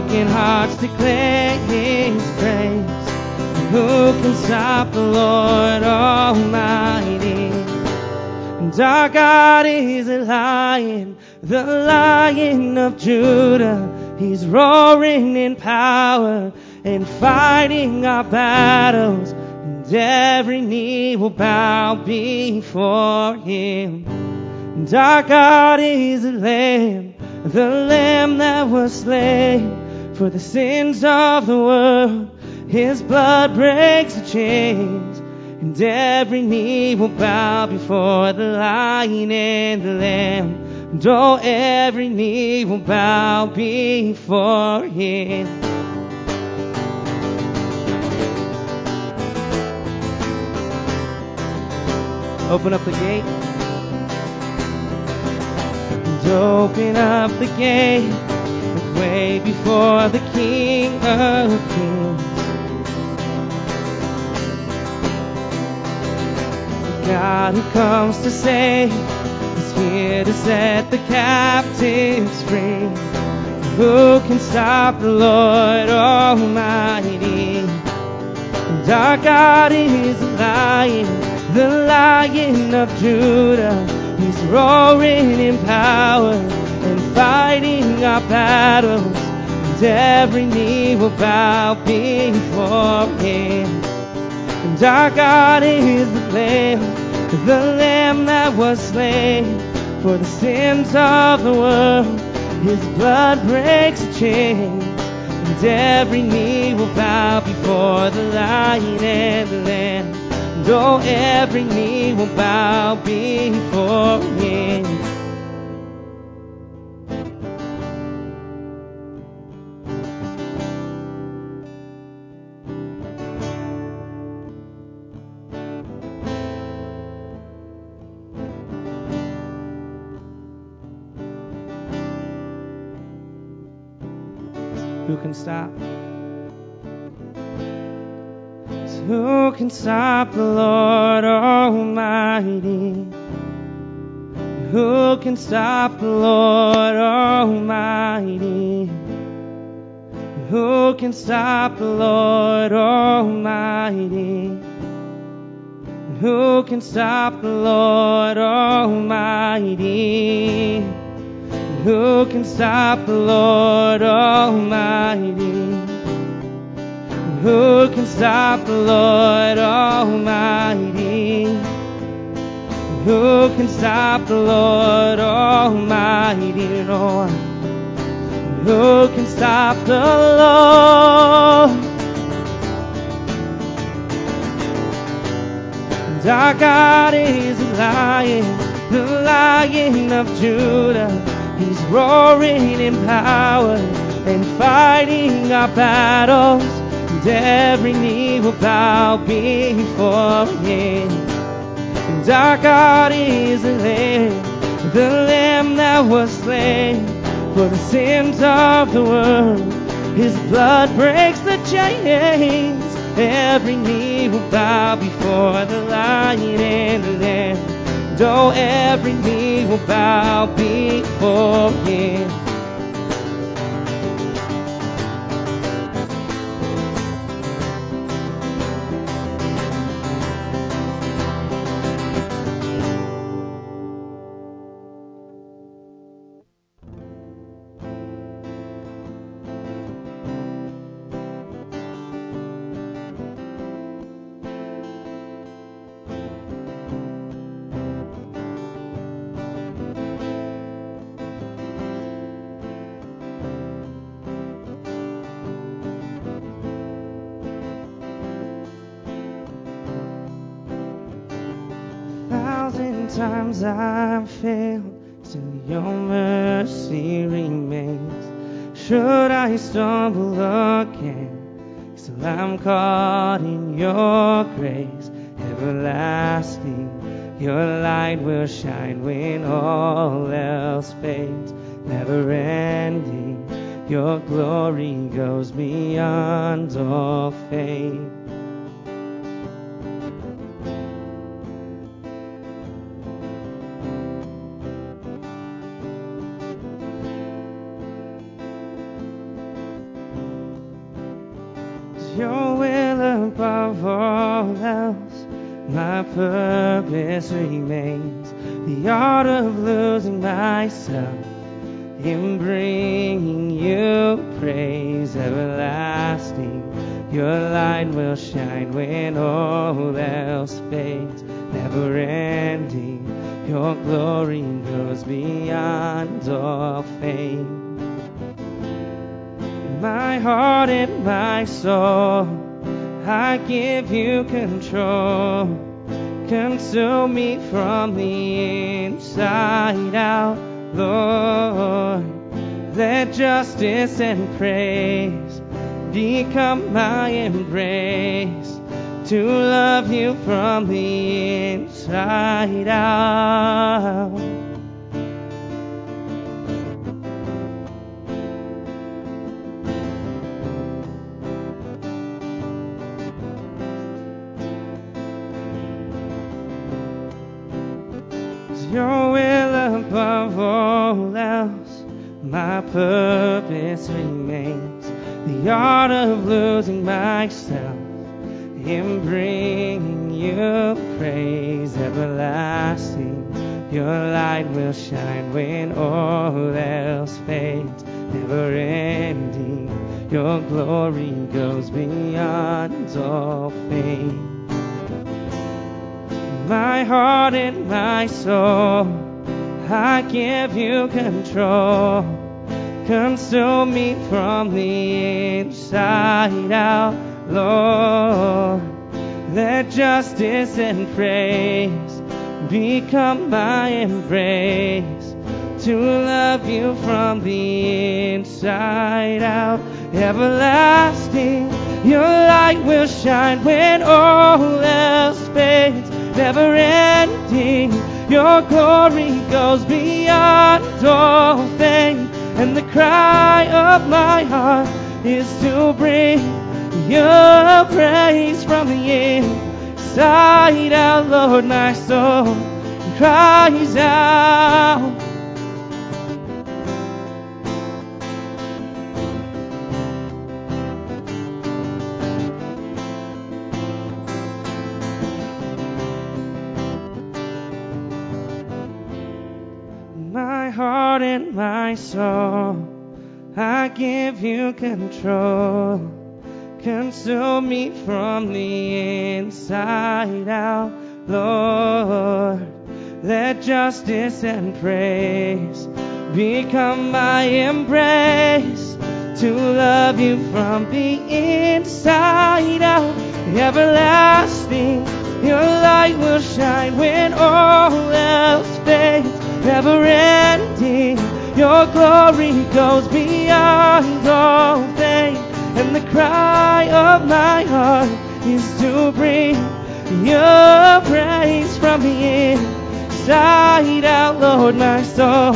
broken hearts declare His praise. Who can stop the Lord Almighty? And our God is a lion, the lion of Judah. He's roaring in power and fighting our battles. And every knee will bow before him. And our God is a lamb, the lamb that was slain for the sins of the world. His blood breaks the chains. And every knee will bow before the lion and the lamb. And oh, every knee will bow before him. Open up the gate. And open up the gate. Way before the King of Kings. The God who comes to save is here to set the captives free. Who can stop the Lord Almighty? And our God is a lion, the lion of Judah. He's roaring in power fighting our battles. And every knee will bow before him. And our God is the Lamb, the Lamb that was slain for the sins of the world. His blood breaks the chains, and every knee will bow before the Lion and the Lamb. And oh, every knee will bow before Him. Can stop? Who can stop the Lord Almighty? Who can stop the Lord Almighty? Who can stop the Lord Almighty? Who can stop the Lord Almighty? Who can stop the Lord Almighty? Who can stop the Lord Almighty? Who can stop the Lord Almighty? No one. Who can stop the Lord? Our God is a lion, the lion of Judah. He's roaring in power and fighting our battles. And every knee will bow before him. And our God is a lamb, the lamb that was slain for the sins of the world. His blood breaks the chains. Every knee will bow before the lion the. Oh, every knee will bow before him. Times I've failed, still your mercy remains. Should I stumble again, still I'm caught in your grace, everlasting. Your light will shine when all else fades, never ending. Your glory goes beyond all fame. Ending. Your glory goes beyond all fame. My heart and my soul, I give you control. Consume me from the inside out, Lord. Let justice and praise become my embrace. To love you from the inside out. your will above all else. My purpose remains the art of losing myself in bringing you praise everlasting. Your light will shine when all else fades, never ending. Your glory goes beyond all fame my heart and my soul. I give you control. Consume me from the inside out, Lord. Let justice and praise become my embrace. To love you from the inside out, everlasting. Your light will shine when all else fades never ending. Your glory goes beyond all fame, and the cry of my heart is to bring your praise from the inside out, Lord. My soul cries out. my heart and my soul. I give you control. Consume me from the inside out, Lord. Let justice and praise become my embrace. To love you from the inside out, everlasting. Your light will shine when all else fades never ending. Your glory goes beyond all fame, and the cry of my heart is to bring your praise from the inside out, Lord. My soul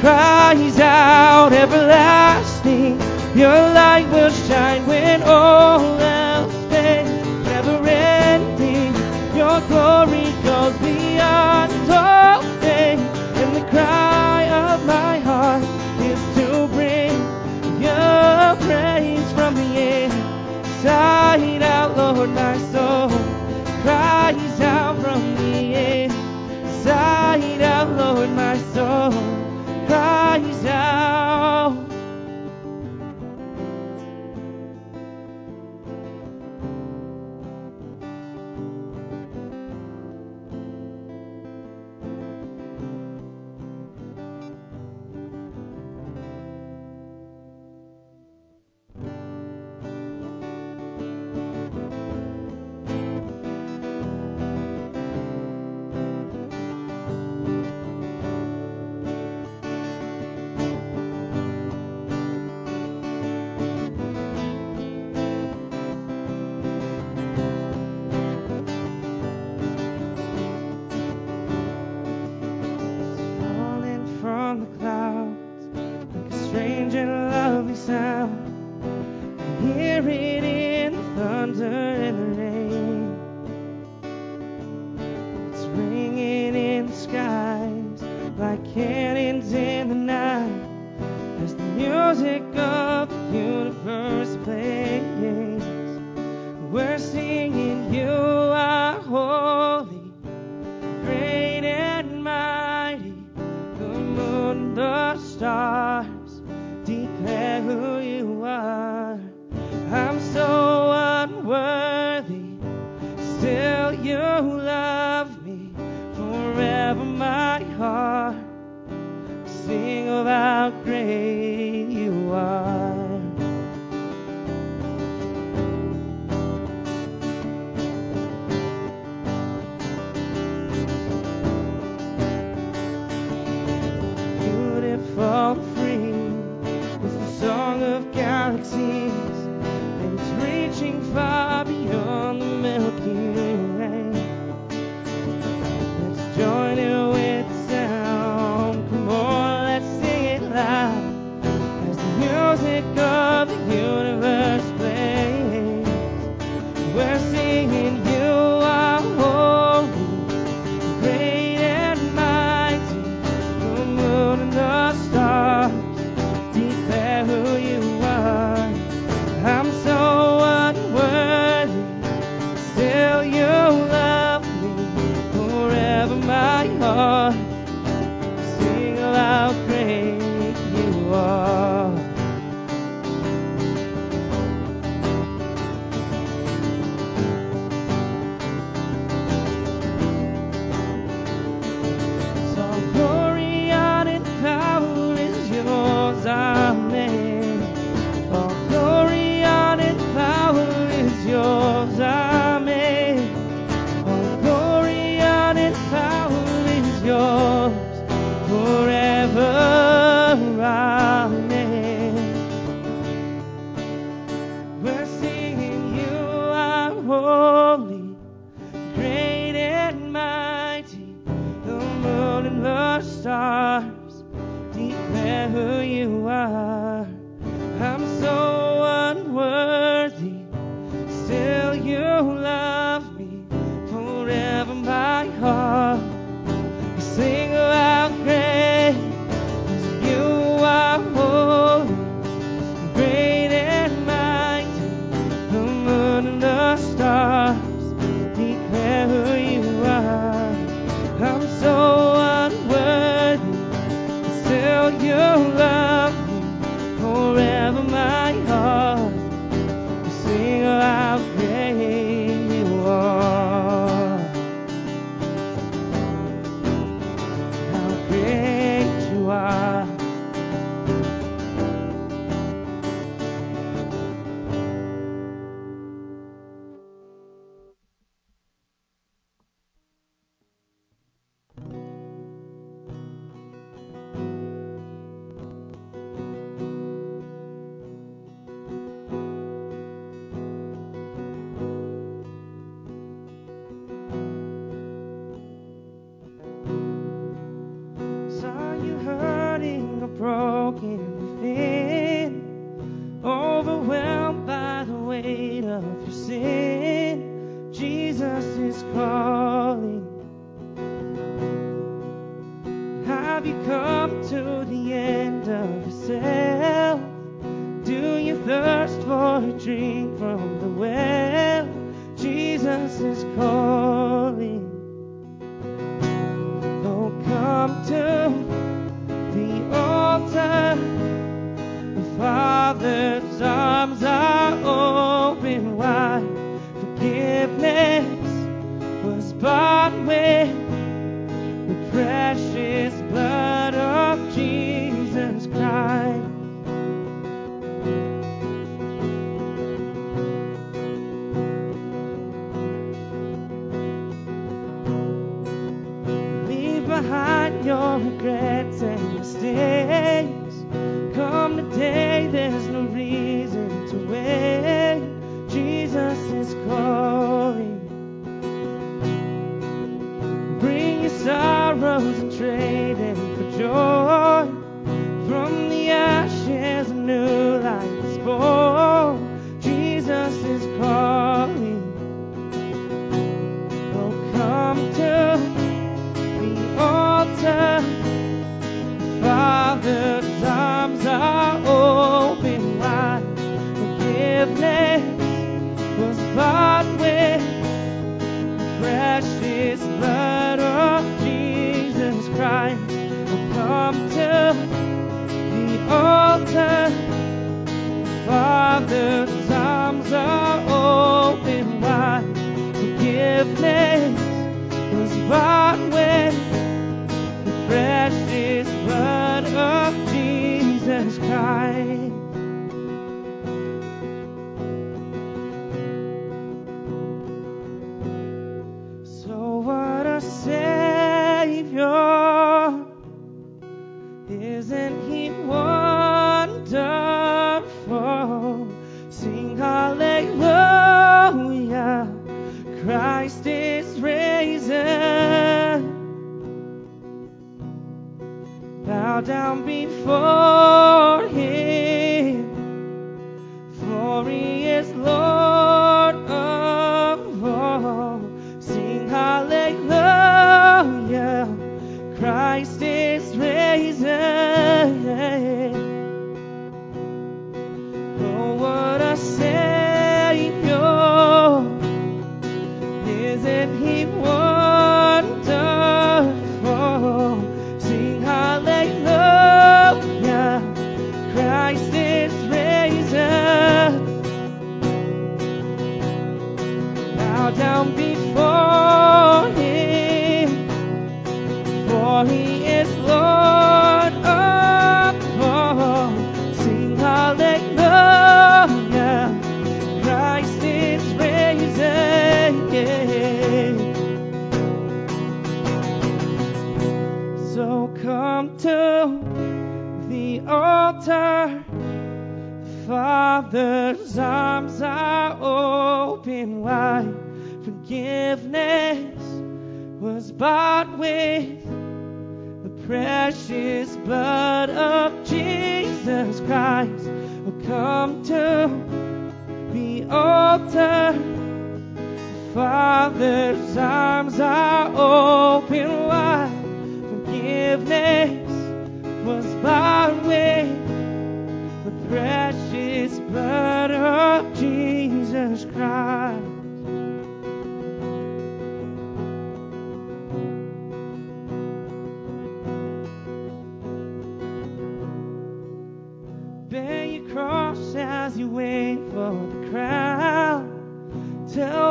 cries out, everlasting. Your light will shine when all else fades, never ending. Your glory goes beyond all fame and the cry inside out, Lord. My soul cries out from the inside out, Lord. My soul cries out. see. for a drink from the well. Jesus is calling. Oh, come to the altar. never hide your regrets and mistakes. Come today, there's no reason to wait. Jesus is calling. Bring your sorrow. was bought with the precious blood of Jesus Christ. I come to the altar, Father's arms are open wide. Forgiveness was bought. Blood of Jesus Christ. will come to the altar. Father's arms are open wide. Forgiveness was bought with the precious blood of Jesus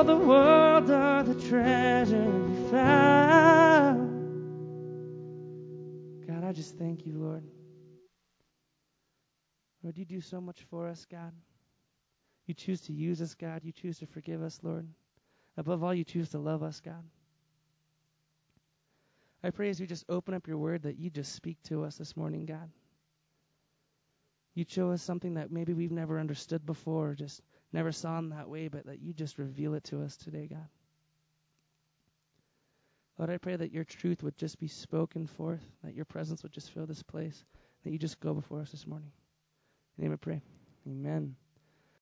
the world of the treasure you found. God, I just thank you, Lord. Lord, you do so much for us, God. You choose to use us, God. You choose to forgive us, Lord. Above all, you choose to love us, God. I pray as we just open up your word that you just speak to us this morning, God. You show us something that maybe we've never understood before, or just never saw in that way, but that you just reveal it to us today, God. Lord, I pray that your truth would just be spoken forth, that your presence would just fill this place, that you just go before us this morning. In name I pray. Amen.